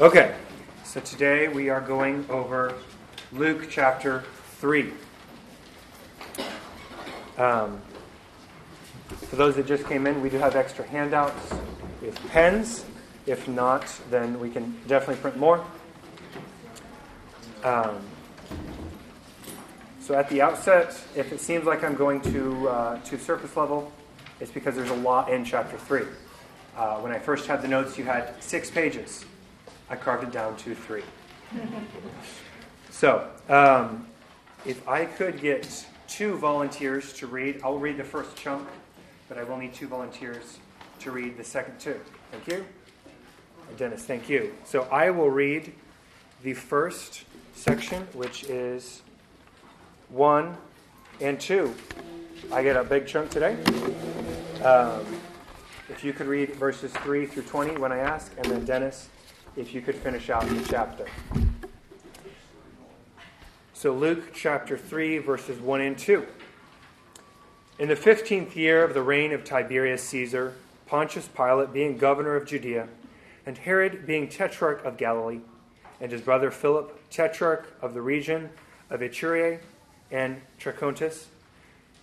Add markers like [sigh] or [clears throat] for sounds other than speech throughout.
Okay, so today we are going over Luke chapter 3. Um, for those that just came in, we do have extra handouts. Have pens. If not, then we can definitely print more. Um, so at the outset, if it seems like I'm going to, uh, to surface level, it's because there's a lot in chapter 3. Uh, when I first had the notes, you had six pages. I carved it down to three. so, um, if I could get two volunteers to read, I'll read the first chunk, but I will need two volunteers to read the second two. Thank you. Dennis, thank you. So I will read the first section, which is 1 and 2. I get a big chunk today. Um, if you could read verses 3 through 20 when I ask, and then Dennis, if you could finish out the chapter. So, Luke chapter 3, verses 1 and 2. In the fifteenth year of the reign of Tiberius Caesar, Pontius Pilate being governor of Judea, and Herod being tetrarch of Galilee, and his brother Philip, tetrarch of the region of Iturea and Trachonitis,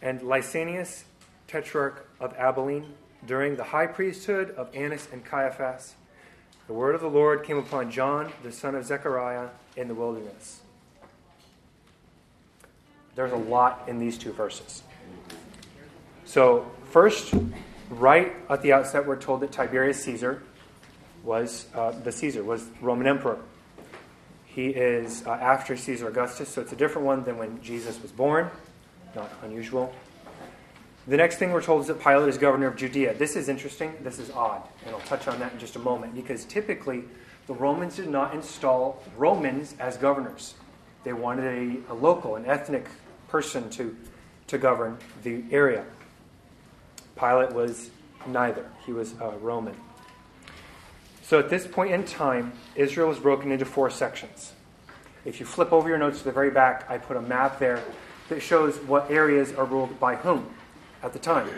and Lysanias, tetrarch of Abilene, during the high priesthood of Annas and Caiaphas, the word of the Lord came upon John, the son of Zechariah, in the wilderness. There's a lot in these two verses. So, first, right at the outset, we're told that Tiberius Caesar was uh, the Caesar, was Roman emperor. He is uh, after Caesar Augustus, so it's a different one than when Jesus was born. Not unusual. The next thing we're told is that Pilate is governor of Judea. This is interesting. This is odd. And I'll touch on that in just a moment because typically the Romans did not install Romans as governors. They wanted a, a local, an ethnic person to, to govern the area. Pilate was neither, he was a Roman. So at this point in time, Israel was broken into four sections. If you flip over your notes to the very back, I put a map there that shows what areas are ruled by whom at the time.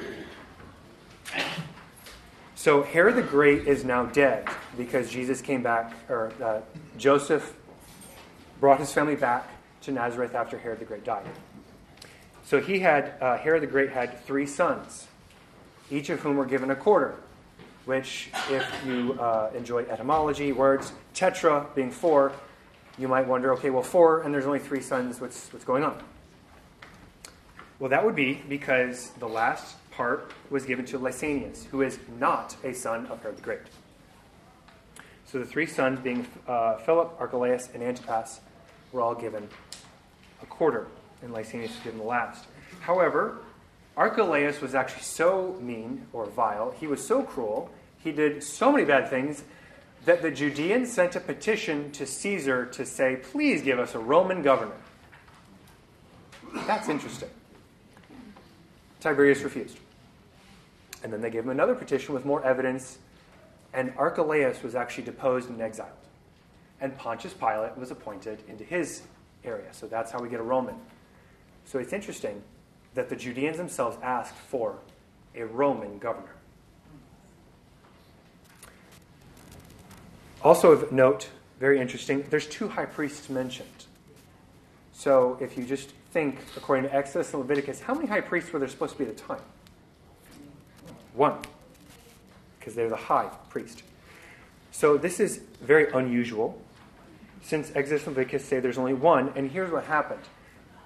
So Herod the Great is now dead because Jesus came back, or uh, Joseph brought his family back to Nazareth after Herod the Great died. So he had, uh, Herod the Great had three sons, each of whom were given a quarter which, if you uh, enjoy etymology, words, tetra being four, you might wonder, okay, well, four, and there's only three sons, what's, what's going on? Well, that would be because the last part was given to Lysanias, who is not a son of Herod the Great. So the three sons, being uh, Philip, Archelaus, and Antipas, were all given a quarter, and Lysanias was given the last. However, Archelaus was actually so mean or vile, he was so cruel, he did so many bad things that the Judeans sent a petition to Caesar to say, please give us a Roman governor. That's interesting. Tiberius refused. And then they gave him another petition with more evidence, and Archelaus was actually deposed and exiled. And Pontius Pilate was appointed into his area. So that's how we get a Roman. So it's interesting that the Judeans themselves asked for a Roman governor. Also, of note, very interesting, there's two high priests mentioned. So if you just think, according to Exodus and Leviticus, how many high priests were there supposed to be at the time? One, because they're the high priest. So this is very unusual, since Exodus and Leviticus say there's only one, and here's what happened.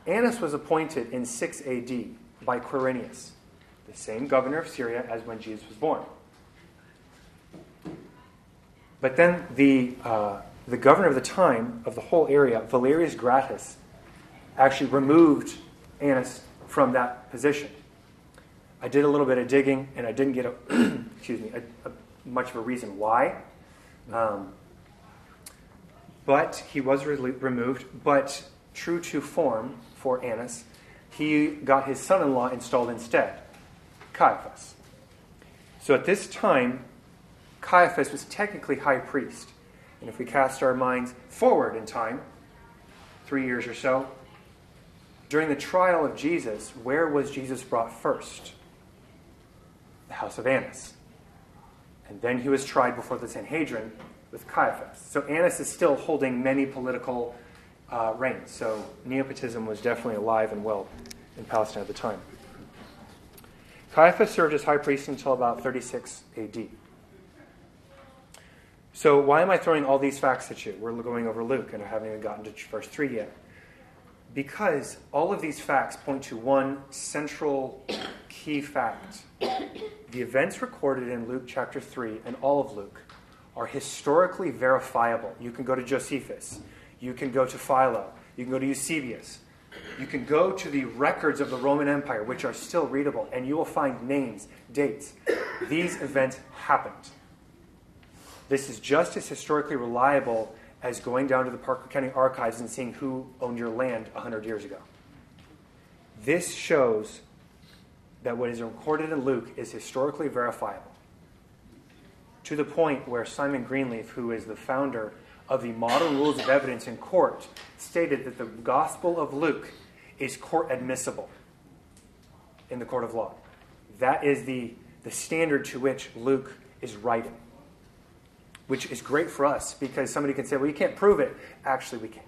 Annas was appointed in 6 AD by Quirinius, the same governor of Syria as when Jesus was born. But then the, uh, the governor of the time of the whole area, Valerius Gratus, actually removed Annas from that position. I did a little bit of digging, and I didn't get a, [clears throat] excuse me, a, a, much of a reason why. Um, but he was re- removed. But true to form, for Annas, he got his son in law installed instead, Caiaphas. So at this time, Caiaphas was technically high priest. And if we cast our minds forward in time, three years or so, during the trial of Jesus, where was Jesus brought first? The house of Annas. And then he was tried before the Sanhedrin with Caiaphas. So Annas is still holding many political uh, reins. So Neopatism was definitely alive and well in Palestine at the time. Caiaphas served as high priest until about 36 AD. So, why am I throwing all these facts at you? We're going over Luke and I haven't even gotten to verse 3 yet. Because all of these facts point to one central key fact. The events recorded in Luke chapter 3 and all of Luke are historically verifiable. You can go to Josephus, you can go to Philo, you can go to Eusebius, you can go to the records of the Roman Empire, which are still readable, and you will find names, dates. These events happened. This is just as historically reliable as going down to the Parker County archives and seeing who owned your land 100 years ago. This shows that what is recorded in Luke is historically verifiable to the point where Simon Greenleaf, who is the founder of the Modern Rules of Evidence in Court, stated that the Gospel of Luke is court admissible in the court of law. That is the, the standard to which Luke is writing, which is great for us because somebody can say, well, you can't prove it. Actually, we can.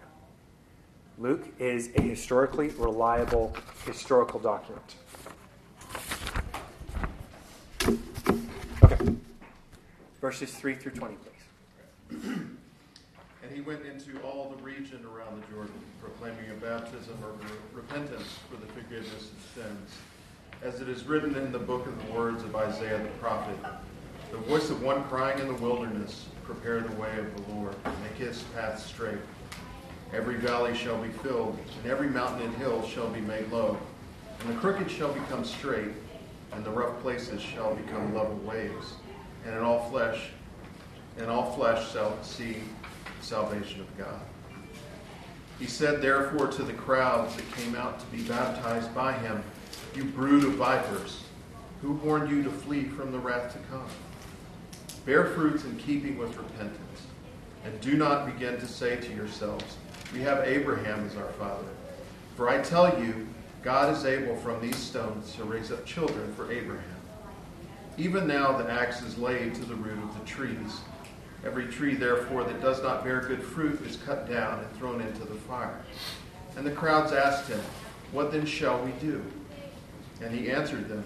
Luke is a historically reliable historical document. Okay. Verses 3 through 20, please. And he went into all the region around the Jordan, proclaiming a baptism of repentance for the forgiveness of sins. As it is written in the book of the words of Isaiah the prophet, the voice of one crying in the wilderness, prepare the way of the Lord, make his path straight. Every valley shall be filled, and every mountain and hill shall be made low. And the crooked shall become straight, and the rough places shall become level ways. And in all flesh, and all flesh shall see salvation of God. He said, therefore, to the crowds that came out to be baptized by him, You brood of vipers, who warned you to flee from the wrath to come? Bear fruits in keeping with repentance, and do not begin to say to yourselves, We have Abraham as our father. For I tell you, God is able from these stones to raise up children for Abraham. Even now the axe is laid to the root of the trees. Every tree, therefore, that does not bear good fruit is cut down and thrown into the fire. And the crowds asked him, What then shall we do? And he answered them,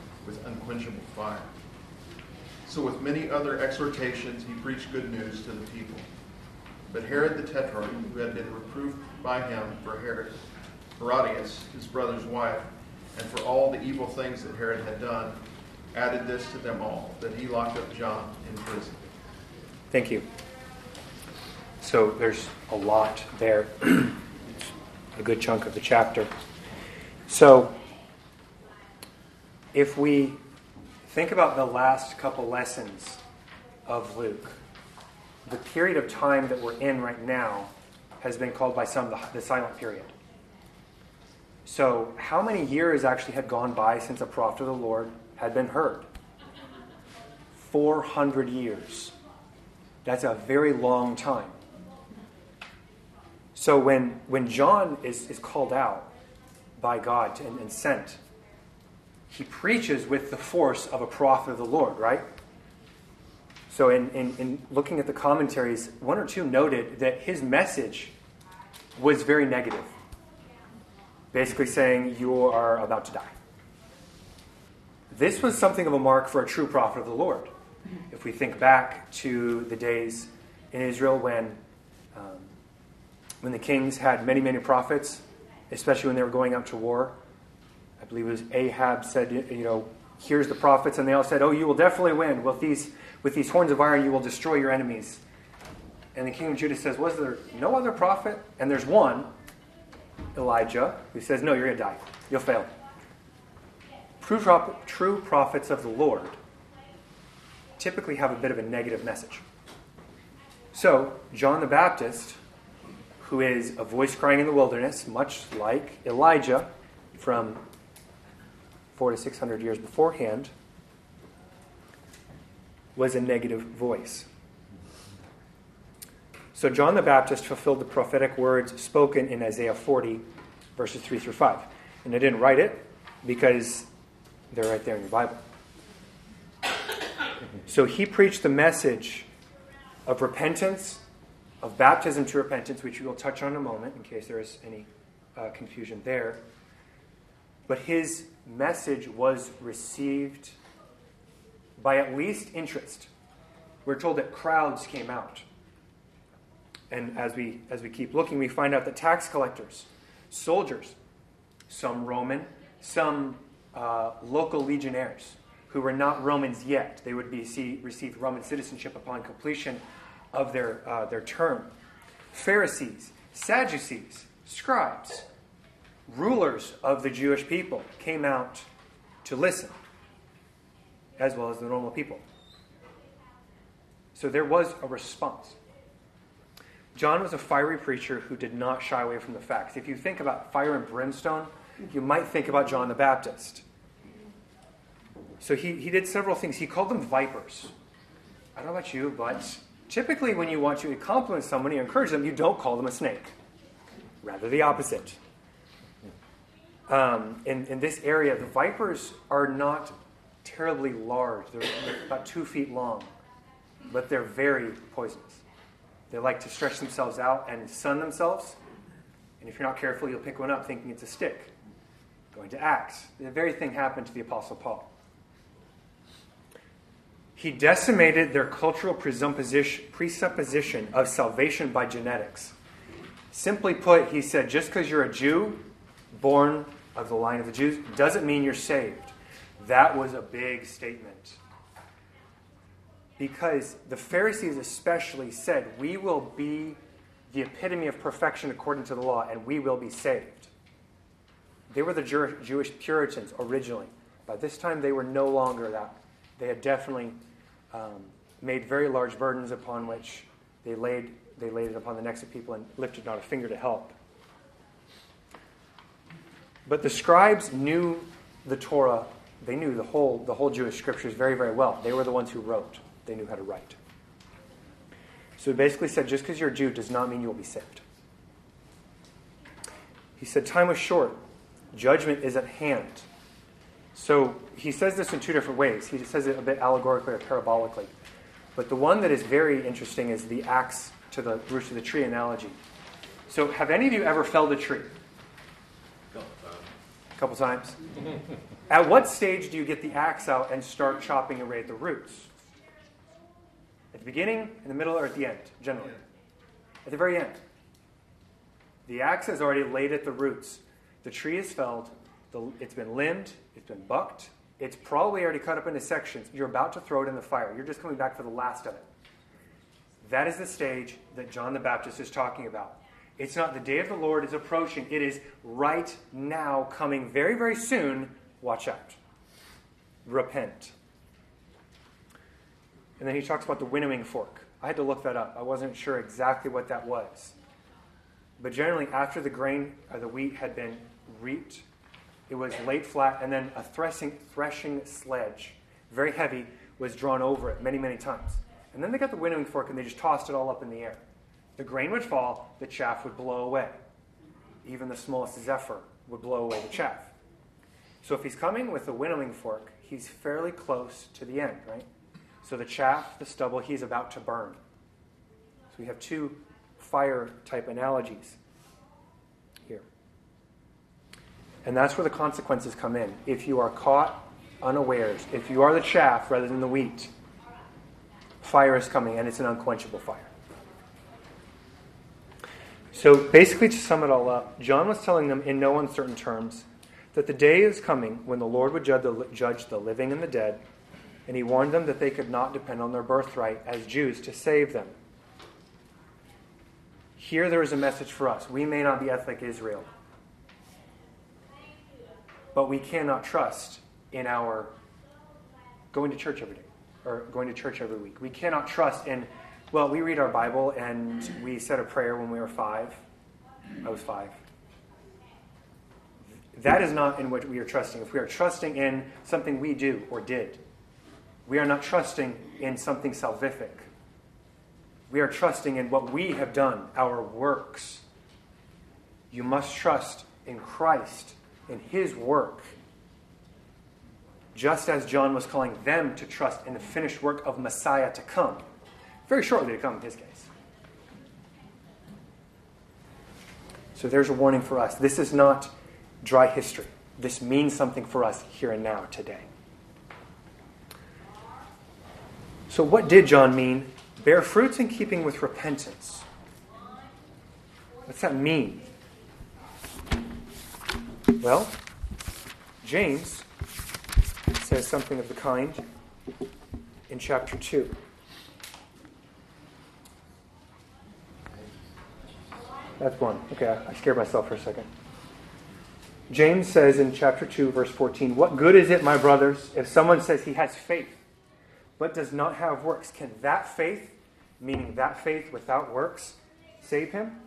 with unquenchable fire. So, with many other exhortations, he preached good news to the people. But Herod the Tetrarch, who had been reproved by him for Herod, Herodias, his brother's wife, and for all the evil things that Herod had done, added this to them all, that he locked up John in prison. Thank you. So there's a lot there, [clears throat] a good chunk of the chapter. So if we think about the last couple lessons of Luke, the period of time that we're in right now has been called by some the, the silent period. So, how many years actually had gone by since a prophet of the Lord had been heard. 400 years. That's a very long time. So when, when John is, is called out by God and, and sent, he preaches with the force of a prophet of the Lord, right? So, in, in, in, looking at the commentaries, one or two noted that his message was very negative. Basically, saying, You are about to die. This was something of a mark for a true prophet of the Lord. If we think back to the days in Israel when Um, when the kings had many, many prophets, especially when they were going out to war, I believe it was Ahab said, you know, here's the prophets, and they all said, oh, you will definitely win. With these, with these horns of iron, you will destroy your enemies. And the king of Judah says, was there no other prophet? And there's one, Elijah, who says, no, you're going to die. You'll fail. True, true prophets of the Lord typically have a bit of a negative message. So, John the Baptist, who is a voice crying in the wilderness, much like Elijah from four to six hundred years beforehand, was a negative voice. So, John the Baptist fulfilled the prophetic words spoken in Isaiah 40, verses 3 through 5. And I didn't write it because they're right there in your Bible. So he preached the message of repentance, of baptism to repentance, which we will touch on in a moment in case there is any uh, confusion there. But his message was received by at least interest. We're told that crowds came out. And as we, as we keep looking, we find out that tax collectors, soldiers, some Roman, some uh, local legionnaires who were not Romans yet. They would be see, receive Roman citizenship upon completion of their, uh, their term. Pharisees, Sadducees, scribes, rulers of the Jewish people came out to listen, as well as the normal people. So there was a response. John was a fiery preacher who did not shy away from the facts. If you think about fire and brimstone, you might think about John the Baptist. So he, he did several things. He called them vipers. I don't know about you, but typically when you want to compliment someone, you encourage them, you don't call them a snake. Rather the opposite. Um, in, in this area, the vipers are not terribly large. They're about two feet long, but they're very poisonous. They like to stretch themselves out and sun themselves. And if you're not careful, you'll pick one up thinking it's a stick. Going to Acts. The very thing happened to the Apostle Paul. He decimated their cultural presupposition of salvation by genetics. Simply put, he said, just because you're a Jew, born of the line of the Jews, doesn't mean you're saved. That was a big statement. Because the Pharisees especially said, We will be the epitome of perfection according to the law, and we will be saved. They were the Jewish Puritans originally. By this time, they were no longer that. They had definitely um, made very large burdens upon which they laid, they laid it upon the necks of people and lifted not a finger to help. But the scribes knew the Torah, they knew the whole, the whole Jewish scriptures very, very well. They were the ones who wrote, they knew how to write. So he basically said just because you're a Jew does not mean you will be saved. He said, Time was short, judgment is at hand. So he says this in two different ways. He says it a bit allegorically or parabolically. But the one that is very interesting is the axe to the root of the tree analogy. So, have any of you ever felled a tree? Couple times. at what stage do you get the axe out and start chopping away at the roots? At the beginning, in the middle, or at the end, generally? At the very end. The axe has already laid at the roots. The tree is felled, it's been limbed, it's been bucked, it's probably already cut up into sections. You're about to throw it in the fire. You're just coming back for the last of it. That is the stage that John the Baptist is talking about. It's not the day of the Lord is approaching, it is right now coming very, very soon. Watch out. Repent. And then he talks about the winnowing fork. I had to look that up. I wasn't sure exactly what that was. But generally, after the grain or the wheat had been reaped it was laid flat, and then a threshing, threshing sledge, very heavy, was drawn over it many, many times. And then they got the winnowing fork and they just tossed it all up in the air. The grain would fall, the chaff would blow away. Even the smallest zephyr would blow away the chaff. So if he's coming with a winnowing fork, he's fairly close to the end, right? So the chaff, the stubble, he's about to burn. So we have two fire type analogies. Here. And that's where the consequences come in. If you are caught unawares, if you are the chaff rather than the wheat, fire is coming and it's an unquenchable fire. So basically, to sum it all up, John was telling them in no uncertain terms that the day is coming when the Lord would judge the living and the dead, and he warned them that they could not depend on their birthright as Jews to save them. Here there is a message for us. We may not be ethnic Israel, but we cannot trust in our going to church every day or going to church every week. We cannot trust in, well, we read our Bible and we said a prayer when we were five. I was five. That is not in what we are trusting. If we are trusting in something we do or did, we are not trusting in something salvific. We are trusting in what we have done, our works. You must trust in Christ, in His work just as John was calling them to trust in the finished work of Messiah to come. Very shortly to come in his case. So there's a warning for us. This is not dry history. This means something for us here and now, today. So, what did John mean? Bear fruits in keeping with repentance. What's that mean? Well, James says something of the kind in chapter 2. That's one. Okay, I scared myself for a second. James says in chapter 2, verse 14, What good is it, my brothers, if someone says he has faith, but does not have works? Can that faith, meaning that faith without works, save him?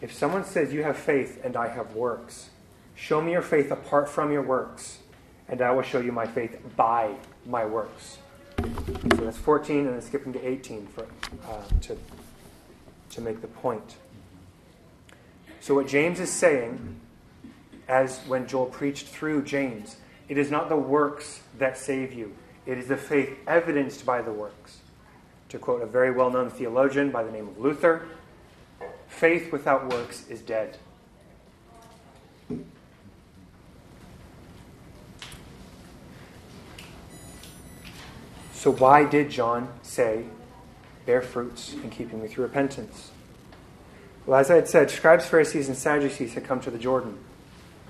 If someone says, You have faith and I have works, Show me your faith apart from your works, and I will show you my faith by my works. So that's 14, and then skipping to 18 for, uh, to, to make the point. So, what James is saying, as when Joel preached through James, it is not the works that save you, it is the faith evidenced by the works. To quote a very well known theologian by the name of Luther, faith without works is dead. So, why did John say, bear fruits in keeping with your repentance? Well, as I had said, scribes, Pharisees, and Sadducees had come to the Jordan.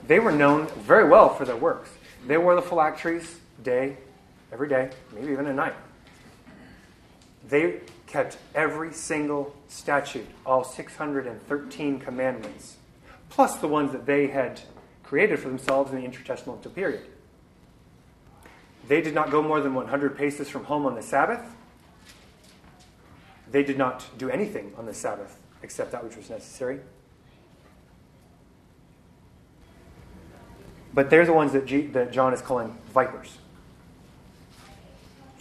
They were known very well for their works. They wore the phylacteries day, every day, maybe even at night. They kept every single statute, all 613 commandments, plus the ones that they had created for themselves in the intertestamental period. They did not go more than 100 paces from home on the Sabbath. They did not do anything on the Sabbath except that which was necessary. But they're the ones that, G- that John is calling vipers.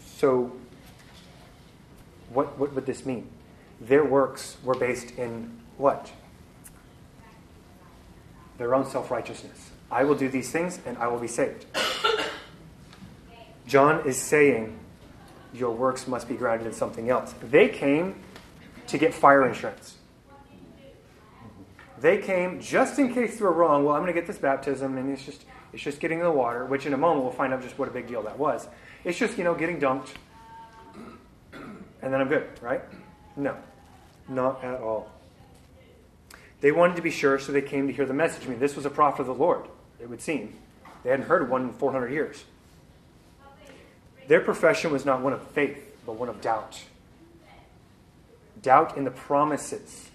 So, what, what would this mean? Their works were based in what? Their own self righteousness. I will do these things and I will be saved. John is saying your works must be grounded in something else. They came to get fire insurance. They came just in case they were wrong. Well, I'm going to get this baptism, and it's just it's just getting in the water. Which in a moment we'll find out just what a big deal that was. It's just you know getting dunked, and then I'm good, right? No, not at all. They wanted to be sure, so they came to hear the message. I mean, this was a prophet of the Lord. It would seem they hadn't heard one in 400 years. Their profession was not one of faith, but one of doubt. Doubt in the promises.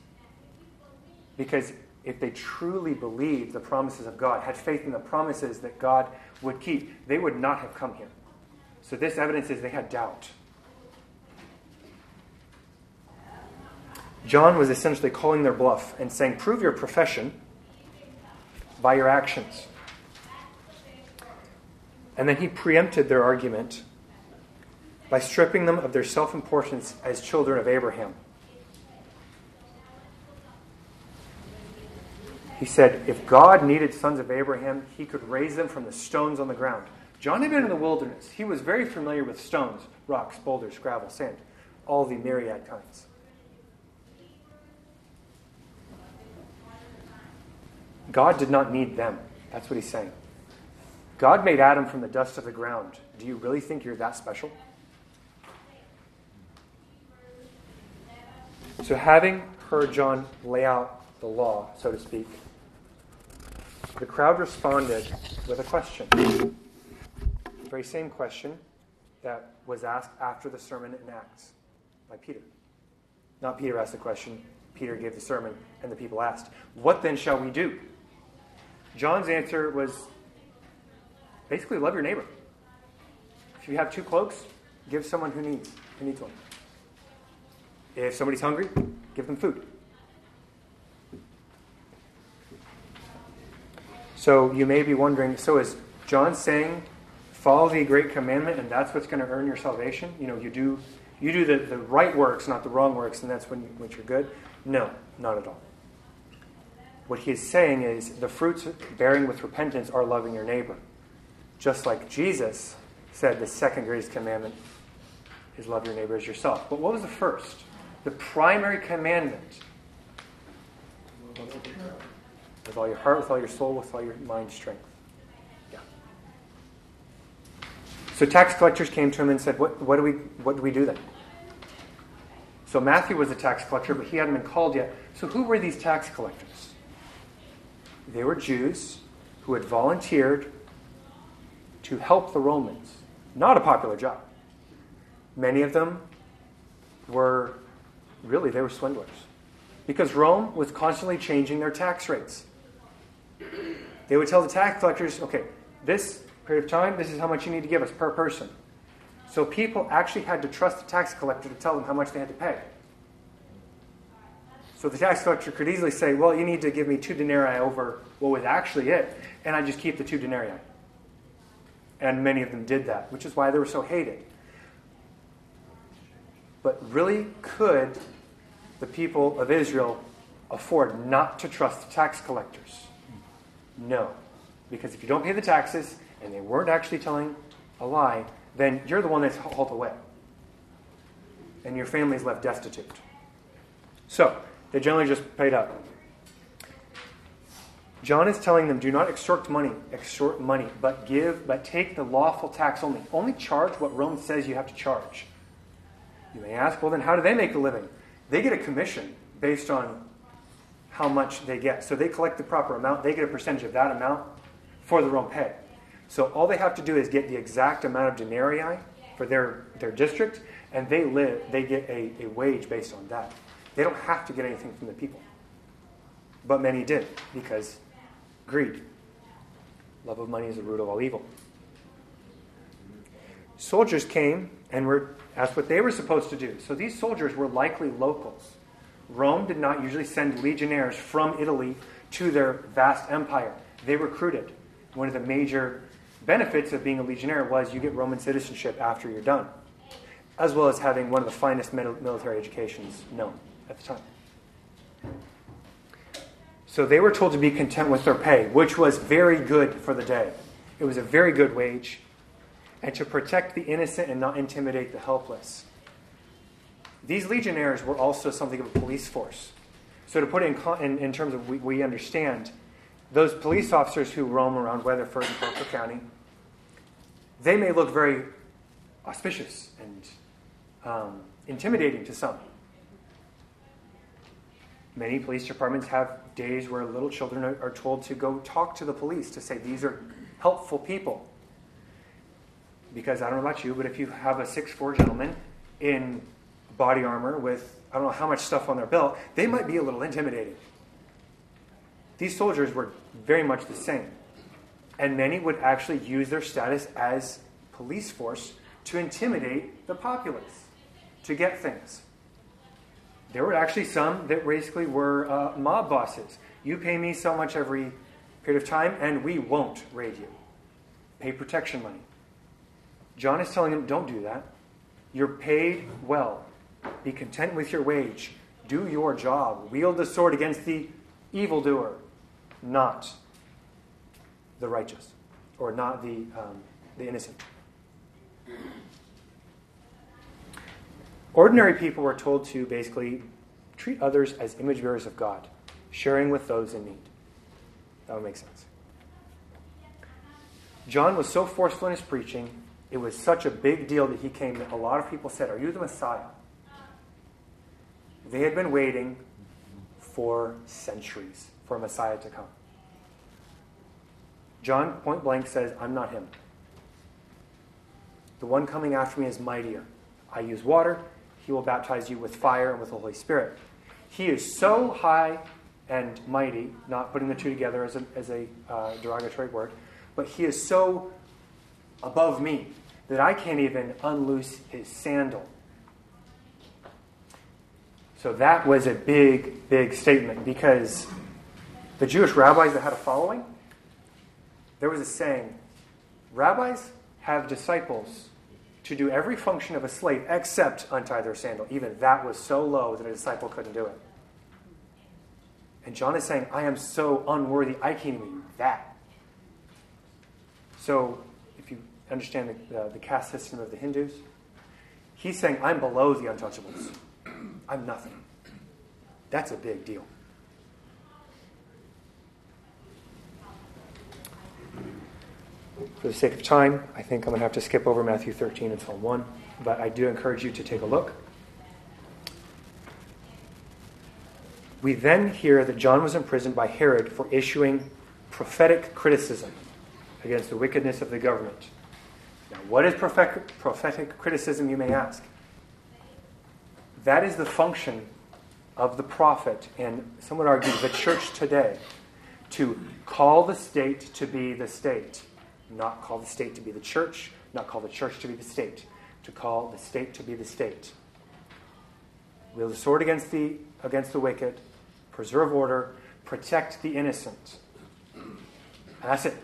Because if they truly believed the promises of God, had faith in the promises that God would keep, they would not have come here. So this evidence is they had doubt. John was essentially calling their bluff and saying, Prove your profession by your actions. And then he preempted their argument by stripping them of their self importance as children of Abraham. He said, if God needed sons of Abraham, he could raise them from the stones on the ground. John had been in the wilderness. He was very familiar with stones, rocks, boulders, gravel, sand, all the myriad kinds. God did not need them. That's what he's saying. God made Adam from the dust of the ground. Do you really think you're that special? So, having heard John lay out the law, so to speak, the crowd responded with a question. The very same question that was asked after the sermon in Acts by Peter. Not Peter asked the question, Peter gave the sermon, and the people asked, What then shall we do? John's answer was basically love your neighbor. If you have two cloaks, give someone who needs who needs one. If somebody's hungry, give them food. So you may be wondering, so is John saying follow the great commandment and that's what's going to earn your salvation? You know, you do you do the, the right works, not the wrong works, and that's when, when you're good? No, not at all. What he is saying is the fruits bearing with repentance are loving your neighbor. Just like Jesus said, the second greatest commandment is love your neighbor as yourself. But what was the first? The primary commandment. With all your heart, with all your soul, with all your mind, strength. Yeah. So tax collectors came to him and said, What, what, do, we, what do we do then? So Matthew was a tax collector, but he hadn't been called yet. So who were these tax collectors? They were Jews who had volunteered to help the Romans. Not a popular job. Many of them were really they were swindlers. Because Rome was constantly changing their tax rates. They would tell the tax collectors, okay, this period of time, this is how much you need to give us per person. So people actually had to trust the tax collector to tell them how much they had to pay. So the tax collector could easily say, well, you need to give me two denarii over what was actually it, and I just keep the two denarii. And many of them did that, which is why they were so hated. But really, could the people of Israel afford not to trust the tax collectors? No. Because if you don't pay the taxes and they weren't actually telling a lie, then you're the one that's hauled away. And your family's left destitute. So, they generally just paid up. John is telling them, do not extort money, extort money, but give, but take the lawful tax only. Only charge what Rome says you have to charge. You may ask, well, then how do they make a living? They get a commission based on how much they get. So they collect the proper amount, they get a percentage of that amount for the Rome pay. So all they have to do is get the exact amount of denarii for their, their district, and they live, they get a, a wage based on that. They don't have to get anything from the people. But many did, because greed. Love of money is the root of all evil. Soldiers came and were asked what they were supposed to do. So these soldiers were likely locals. Rome did not usually send legionnaires from Italy to their vast empire. They recruited. One of the major benefits of being a legionnaire was you get Roman citizenship after you're done, as well as having one of the finest military educations known at the time. So they were told to be content with their pay, which was very good for the day. It was a very good wage, and to protect the innocent and not intimidate the helpless. These legionnaires were also something of a police force. So, to put it in, in, in terms of we, we understand, those police officers who roam around Weatherford and Parker County, they may look very auspicious and um, intimidating to some. Many police departments have days where little children are, are told to go talk to the police to say these are helpful people. Because I don't know about you, but if you have a six-four gentleman in body armor with I don't know how much stuff on their belt, they might be a little intimidating. These soldiers were very much the same. And many would actually use their status as police force to intimidate the populace, to get things. There were actually some that basically were uh, mob bosses. You pay me so much every period of time, and we won't raid you. Pay protection money. John is telling him, don't do that. You're paid well. Be content with your wage. Do your job. Wield the sword against the evildoer, not the righteous, or not the, um, the innocent. Ordinary people were told to basically treat others as image bearers of God, sharing with those in need. That would make sense. John was so forceful in his preaching, it was such a big deal that he came that a lot of people said, Are you the Messiah? They had been waiting for centuries for a Messiah to come. John point blank says, I'm not him. The one coming after me is mightier. I use water, he will baptize you with fire and with the Holy Spirit. He is so high and mighty, not putting the two together as a, as a uh, derogatory word, but he is so above me that I can't even unloose his sandal. So that was a big, big statement because the Jewish rabbis that had a following, there was a saying rabbis have disciples to do every function of a slave except untie their sandal. Even that was so low that a disciple couldn't do it. And John is saying, I am so unworthy, I can't even do that. So, understand the, the caste system of the Hindus, he's saying, I'm below the untouchables. I'm nothing. That's a big deal. For the sake of time, I think I'm going to have to skip over Matthew 13 and Psalm 1, but I do encourage you to take a look. We then hear that John was imprisoned by Herod for issuing prophetic criticism against the wickedness of the government. What is prophetic, criticism, you may ask? That is the function of the prophet, and some would argue the church today, to call the state to be the state not call the state to be the church, not call the church to be the state, to call the state to be the state. Wield the sword against the, against the wicked, preserve order, protect the innocent. that's it.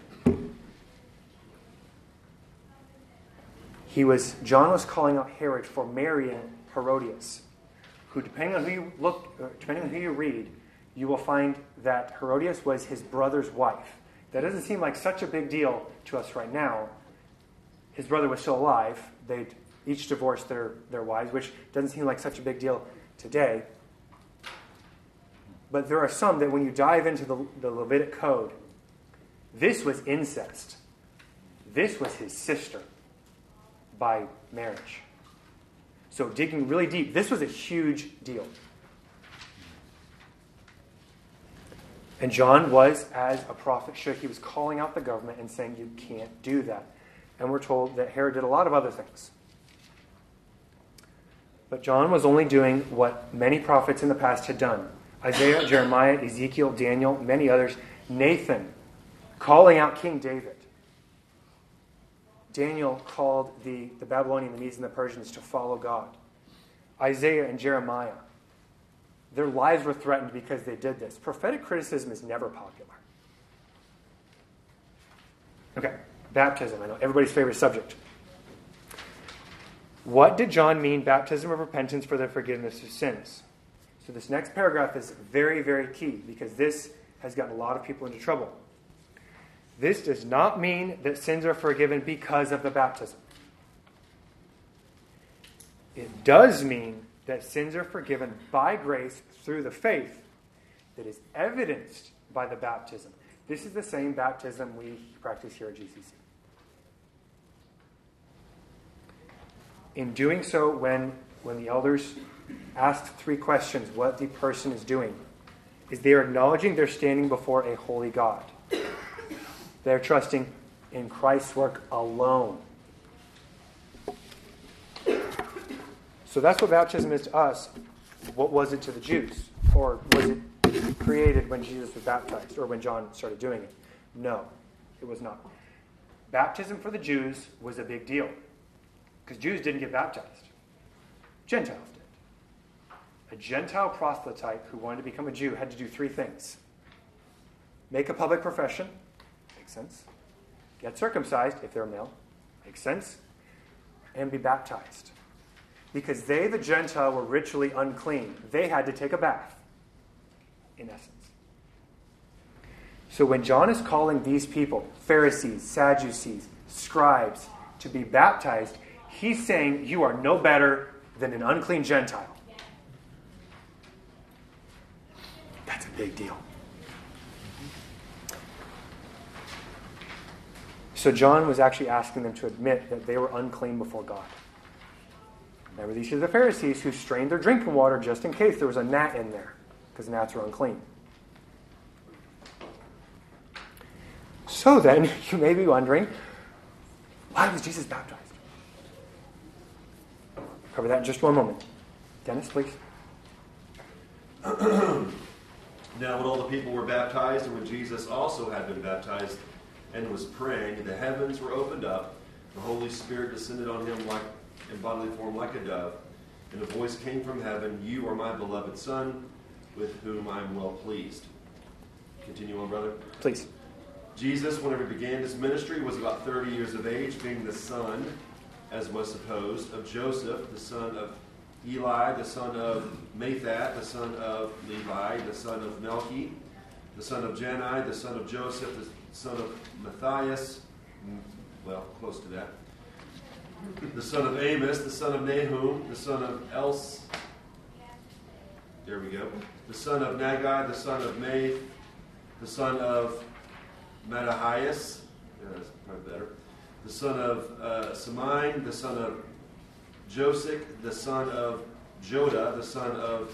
He was, John was calling out Herod for marrying Herodias, who, depending on who you look, uh, depending on who you read, you will find that Herodias was his brother's wife. That doesn't seem like such a big deal to us right now. His brother was still alive. They'd each divorced their, their wives, which doesn't seem like such a big deal today. But there are some that when you dive into the, the Levitic code, this was incest. This was his sister by marriage. So, digging really deep, this was a huge deal. And John was, as a prophet should, he was calling out the government and saying, You can't do that. And we're told that Herod did a lot of other things. But John was only doing what many prophets in the past had done Isaiah, Jeremiah, Ezekiel, Daniel, many others, Nathan, calling out King David. Daniel called the, the Babylonian, the Medes, and the Persians to follow God. Isaiah and Jeremiah their lives were threatened because they did this. Prophetic criticism is never popular. Okay, baptism. I know everybody's favorite subject. What did John mean, baptism of repentance for the forgiveness of sins? So, this next paragraph is very, very key because this has gotten a lot of people into trouble. This does not mean that sins are forgiven because of the baptism. It does mean that sins are forgiven by grace through the faith that is evidenced by the baptism. This is the same baptism we practice here at GCC. In doing so, when, when the elders ask three questions, what the person is doing, is they are acknowledging they're standing before a holy God. They're trusting in Christ's work alone. So that's what baptism is to us. What was it to the Jews? Or was it created when Jesus was baptized or when John started doing it? No, it was not. Baptism for the Jews was a big deal because Jews didn't get baptized, Gentiles did. A Gentile proselyte who wanted to become a Jew had to do three things make a public profession, makes sense, get circumcised if they're male, makes sense, and be baptized because they, the Gentile, were ritually unclean. They had to take a bath, in essence. So when John is calling these people, Pharisees, Sadducees, scribes, to be baptized, he's saying, You are no better than an unclean Gentile. That's a big deal. So John was actually asking them to admit that they were unclean before God. Remember, these are the Pharisees who strained their drinking water just in case there was a gnat in there, because gnats are unclean. So then, [laughs] you may be wondering, why was Jesus baptized? Cover that in just one moment. Dennis, please. [clears throat] Now, when all the people were baptized, and when Jesus also had been baptized and was praying, the heavens were opened up, the Holy Spirit descended on him like in bodily form like a dove, and a voice came from heaven, You are my beloved Son, with whom I am well pleased. Continue on, brother. Please. Jesus, whenever he began his ministry, was about 30 years of age, being the son, as was supposed, of Joseph, the son of Eli, the son of Mathat, the son of Levi, the son of Melchi, the son of Jannai, the son of Joseph, the son of Matthias, well, close to that, the son of Amos, the son of Nahum, the son of Els, there we go, the son of Naggai, the son of Math, the son of Matthias, yeah, that's probably better, the son of uh, Semein, the son of Joseph, the son of Joda, the son of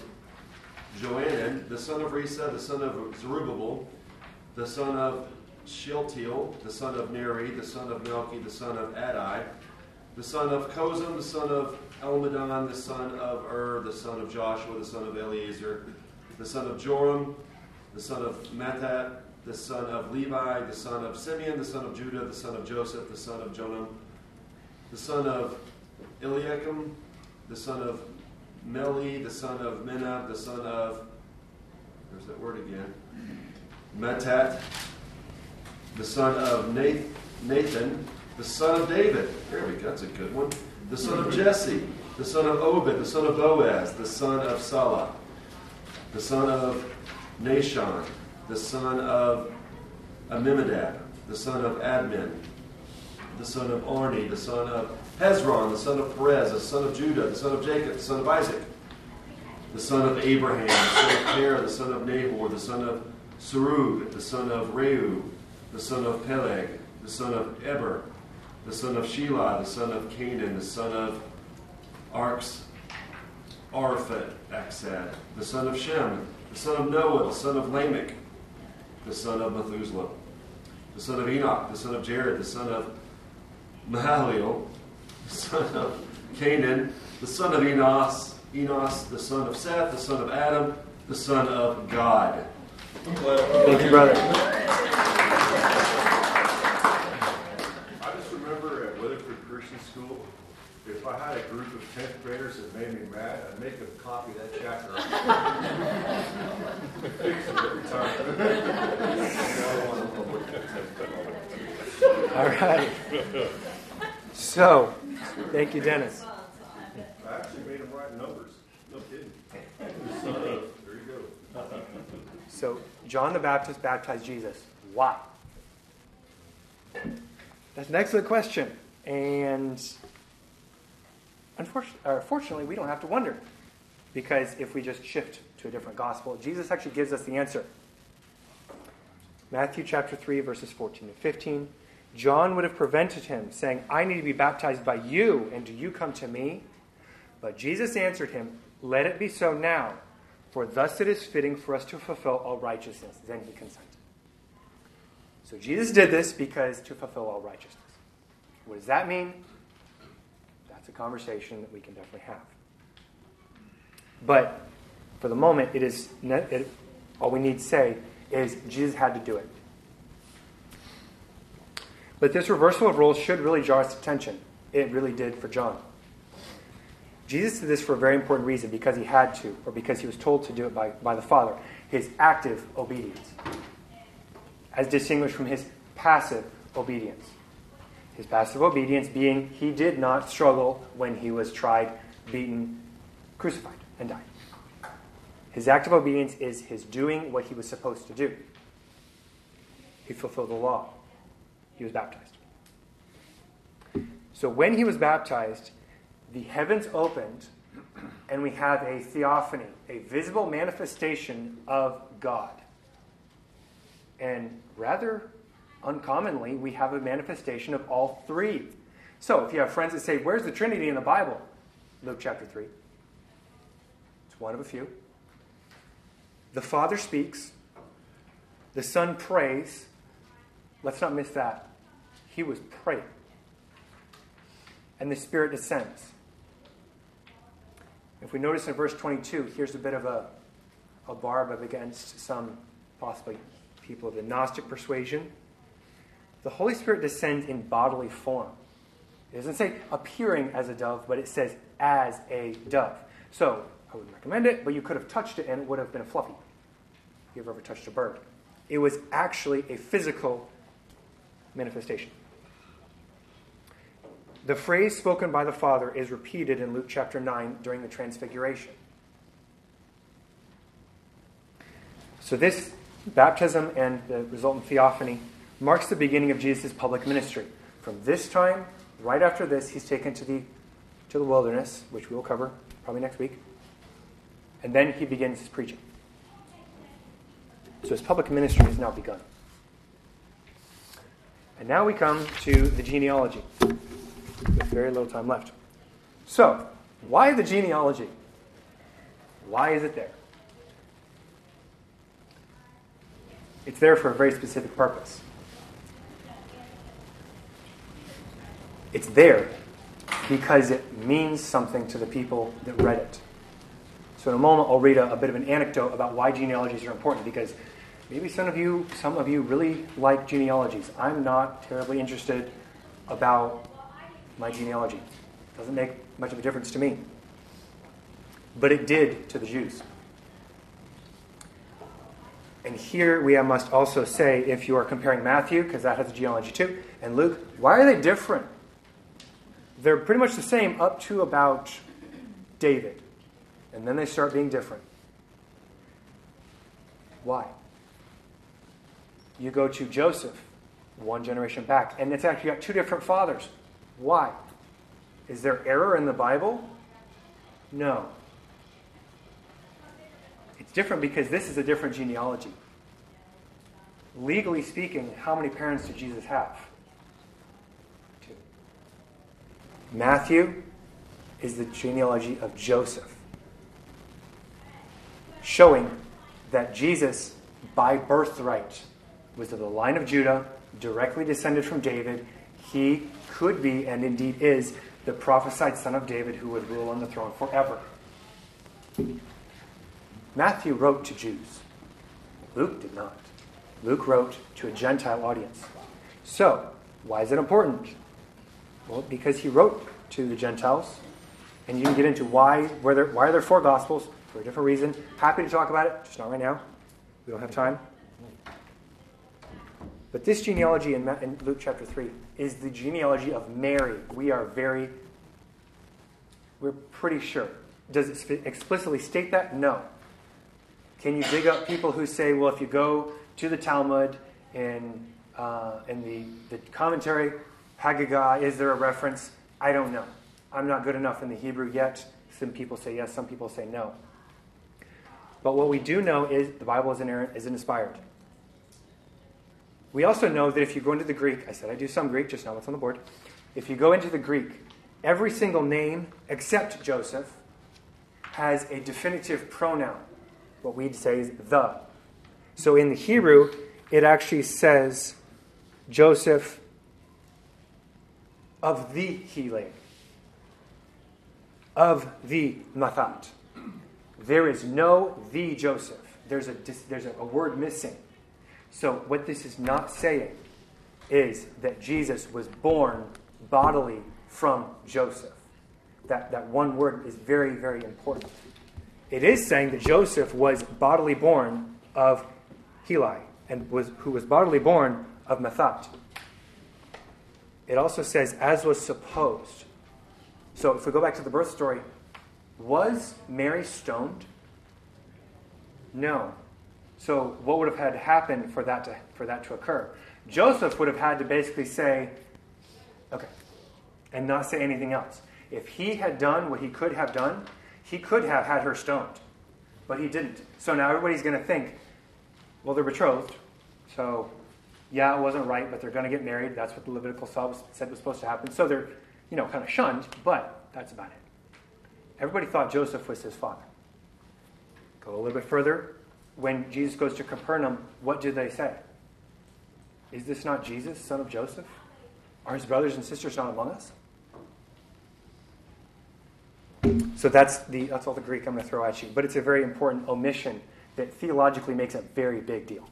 Joanan, the son of Rhesa, the son of Zerubbabel, the son of Shealtiel, the son of Neri, the son of Melchi, the son of Addi, the son of Cosam, the son of Elmadon, the son of Ur, the son of Joshua, the son of Eleazar, the son of Joram, the son of Mathat, the son of Levi, the son of Simeon, the son of Judah, the son of Joseph, the son of Jonam, the son of Eliakim, the son of Meli, the son of Menna, the son of, there's that word again, Matat, the son of Nathan, the son of David. There we go, that's a good one. The son of Jesse, the son of Obed, the son of Boaz, the son of Salah, the son of Nahshon, the son of Amimadab, the son of Admin, the son of Arni, the son of Hezron, the son of Perez, the son of Judah, the son of Jacob, the son of Isaac, the son of Abraham, the son of Terah, the son of Nahor, the son of Serug, the son of Reu, the son of Peleg, the son of Eber, the son of Shelah, the son of Cainan, the son of Arx, Arphat, Axad, the son of Shem, the son of Noah, the son of Lamech, the son of Methuselah, the son of Enoch, the son of Jared, the son of Mahalalel, the son of Cainan, the son of Enos, Enos, the son of Seth, the son of Adam, the son of God. Thank you, brother. I just remember at Weatherford Christian School, if I had a group of 10th graders that made me mad, I'd make them copy that chapter. [laughs] Fix it every time. [laughs] All right. So, thank you, Dennis. I actually made them write numbers. No kidding. Son there you go. So, John the Baptist baptized Jesus. Why? That's an excellent question. And unfortunately, fortunately, we don't have to wonder. Because if we just shift to a different gospel, Jesus actually gives us the answer. Matthew chapter 3, verses 14 and 15. John would have prevented him, saying, I need to be baptized by you, and do you come to me? But Jesus answered him, Let it be so now, for thus it is fitting for us to fulfill all righteousness. Then he consented. So Jesus did this because to fulfill all righteousness. What does that mean? That's a conversation that we can definitely have. But for the moment, it is it, all we need to say is Jesus had to do it. But this reversal of roles should really draw us attention. It really did for John. Jesus did this for a very important reason because he had to, or because he was told to do it by, by the Father his active obedience, as distinguished from his passive obedience. His passive obedience being he did not struggle when he was tried, beaten, crucified, and died. His active obedience is his doing what he was supposed to do. He fulfilled the law. He was baptized. So when he was baptized, the heavens opened and we have a theophany, a visible manifestation of God. And rather uncommonly, we have a manifestation of all three. So if you have friends that say, Where's the Trinity in the Bible? Luke chapter 3. It's one of a few. The Father speaks, the Son prays. Let's not miss that. He was praying. And the Spirit descends. If we notice in verse 22, here's a bit of a, a barb against some possibly people of the Gnostic persuasion. The Holy Spirit descends in bodily form. It doesn't say appearing as a dove, but it says as a dove. So I wouldn't recommend it, but you could have touched it and it would have been a fluffy. If you've ever touched a bird, it was actually a physical manifestation. The phrase spoken by the Father is repeated in Luke chapter 9 during the Transfiguration. So, this baptism and the resultant theophany marks the beginning of Jesus' public ministry. From this time, right after this, he's taken to the, to the wilderness, which we will cover probably next week. And then he begins his preaching. So his public ministry has now begun. And now we come to the genealogy, with very little time left. So, why the genealogy? Why is it there? It's there for a very specific purpose. It's there because it means something to the people that read it. So in a moment, I'll read a, a, bit of an anecdote about why genealogies are important because maybe some of you, some of you really like genealogies. I'm not terribly interested about my genealogy. It doesn't make much of a difference to me. But it did to the Jews. And here we must also say, if you are comparing Matthew, because that has a genealogy too, and Luke, why are they different? They're pretty much the same up to about David. And then they start being different. Why? You go to Joseph, one generation back, and it's actually got two different fathers. Why? Is there error in the Bible? No. It's different because this is a different genealogy. Legally speaking, how many parents did Jesus have? Two. Matthew is the genealogy of Joseph, showing that Jesus, by birthright, was of the line of Judah, directly descended from David. He could be, and indeed is, the prophesied son of David who would rule on the throne forever. Matthew wrote to Jews. Luke did not. Luke wrote to a Gentile audience. So, why is it important? Well, because he wrote to the Gentiles, and you can get into why, why are there four Gospels for a different reason. Happy to talk about it, just not right now. We don't have time. But this genealogy in, in Luke chapter 3 is the genealogy of Mary. We are very, we're pretty sure. Does it explicitly state that? No. Can you dig up people who say, well, if you go to the Talmud in, uh, the, the commentary, Haggadah, is there a reference? I don't know. I'm not good enough in the Hebrew yet. Some people say yes, some people say no. But what we do know is the Bible is inerrant, is inspired. We also know that if you go into the Greek, I said I do some Greek, just now what's on the board. If you go into the Greek, every single name except Joseph has a definitive pronoun what we'd say is the. So in the Hebrew, it actually says Joseph of the Helaine, of the Mathat. There is no the Joseph. There's a, there's a word missing. So what this is not saying is that Jesus was born bodily from Joseph. That, that one word is very, very important. It is saying that Joseph was bodily born of Heli, and was, who was bodily born of Mathat. It also says, as was supposed. So if we go back to the birth story, was Mary stoned? No. So what would have had to happen for that to, for that to occur? Joseph would have had to basically say, okay, and not say anything else. If he had done what he could have done, he could have had her stoned, but he didn't. So now everybody's going to think, well, they're betrothed, so yeah, it wasn't right, but they're going to get married. That's what the Levitical said was supposed to happen. So they're, you know, kind of shunned, but that's about it. Everybody thought Joseph was his father. Go a little bit further. When Jesus goes to Capernaum, what do they say? Is this not Jesus, son of Joseph? Are his brothers and sisters not among us? So that's the that's all the Greek I'm going to throw at you. But it's a very important omission that theologically makes a very big deal.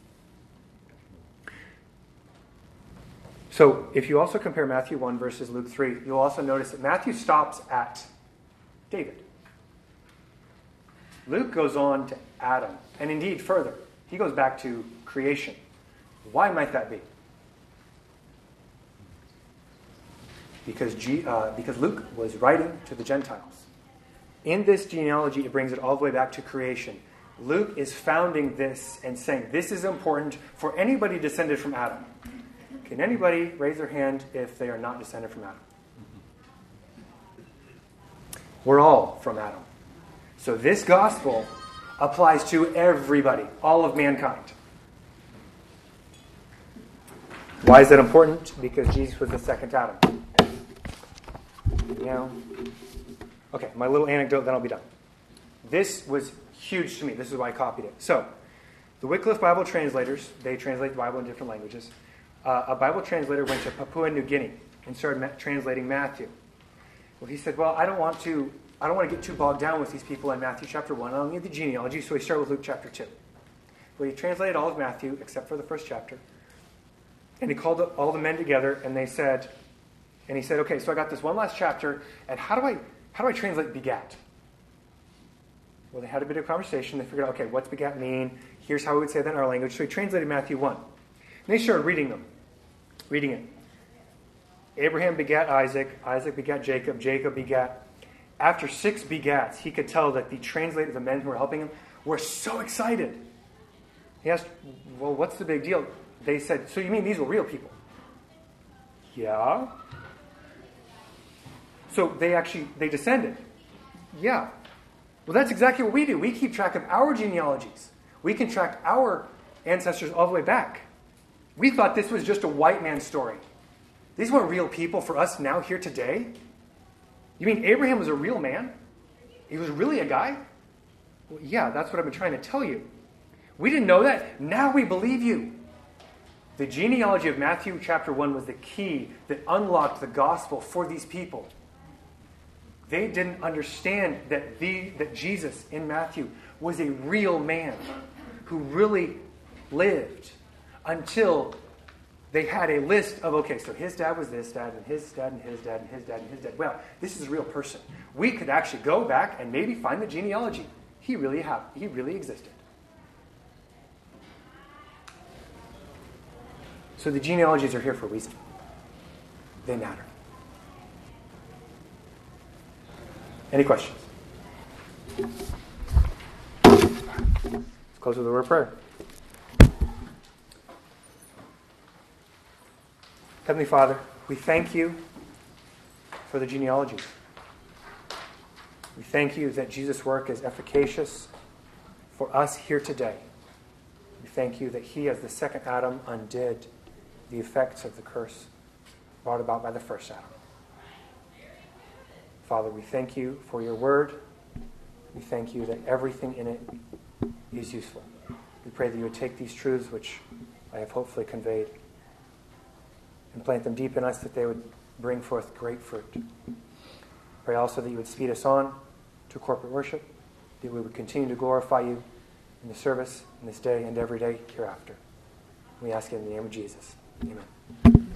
So if you also compare Matthew 1 versus Luke 3, you'll also notice that Matthew stops at David. Luke goes on to Adam, and indeed further. He goes back to creation. Why might that be? Because, G, uh, because Luke was writing to the Gentiles. In this genealogy, it brings it all the way back to creation. Luke is founding this and saying this is important for anybody descended from Adam. Can anybody raise their hand if they are not descended from Adam? We're all from Adam. So this gospel applies to everybody, all of mankind. Why is that important? Because Jesus was the second Adam. Know? Okay, my little anecdote, then I'll be done. This was huge to me. This is why I copied it. So, the Wycliffe Bible translators, they translate the Bible in different languages. Uh, a Bible translator went to Papua New Guinea and started ma- translating Matthew. Well, he said, Well, I don't want to I don't want to get too bogged down with these people in Matthew chapter 1. I don't need the genealogy, so we start with Luke chapter 2. Well, he translated all of Matthew except for the first chapter. And he called all the men together and they said, and he said, okay, so I got this one last chapter, and how do I how do I translate begat? Well, they had a bit of conversation. They figured out, okay, what's begat mean? Here's how we would say that in our language. So he translated Matthew 1. And they started reading them, reading it. Abraham begat Isaac, Isaac begat Jacob, Jacob begat after six begats, he could tell that the translator, the men who were helping him, were so excited. He asked, Well, what's the big deal? They said, So you mean these were real people? Yeah. So they actually they descended. Yeah. Well, that's exactly what we do. We keep track of our genealogies. We can track our ancestors all the way back. We thought this was just a white man's story. These weren't real people for us now here today. You mean Abraham was a real man? He was really a guy? Well, yeah, that's what I've been trying to tell you. We didn't know that. Now we believe you. The genealogy of Matthew chapter 1 was the key that unlocked the gospel for these people. They didn't understand that, the, that Jesus in Matthew was a real man who really lived until they had a list of, okay, so his dad was this dad, and his dad, and his dad, and his dad, and his dad. Well, this is a real person. We could actually go back and maybe find the genealogy. He really, have, he really existed. So the genealogies are here for a reason. They matter. Any questions? Let's close with a word of prayer. Heavenly Father, we thank you for the genealogy. We thank you that Jesus' work is efficacious for us here today. We thank you that he, as the second Adam, undid the effects of the curse brought about by the first Adam. Father, we thank you for your word. We thank you that everything in it is useful. We pray that you would take these truths, which I have hopefully conveyed, and plant them deep in us that they would bring forth great fruit. Pray also that you would speed us on to corporate worship, that we would continue to glorify you in the service in this day and every day hereafter. We ask it in the name of Jesus. Amen.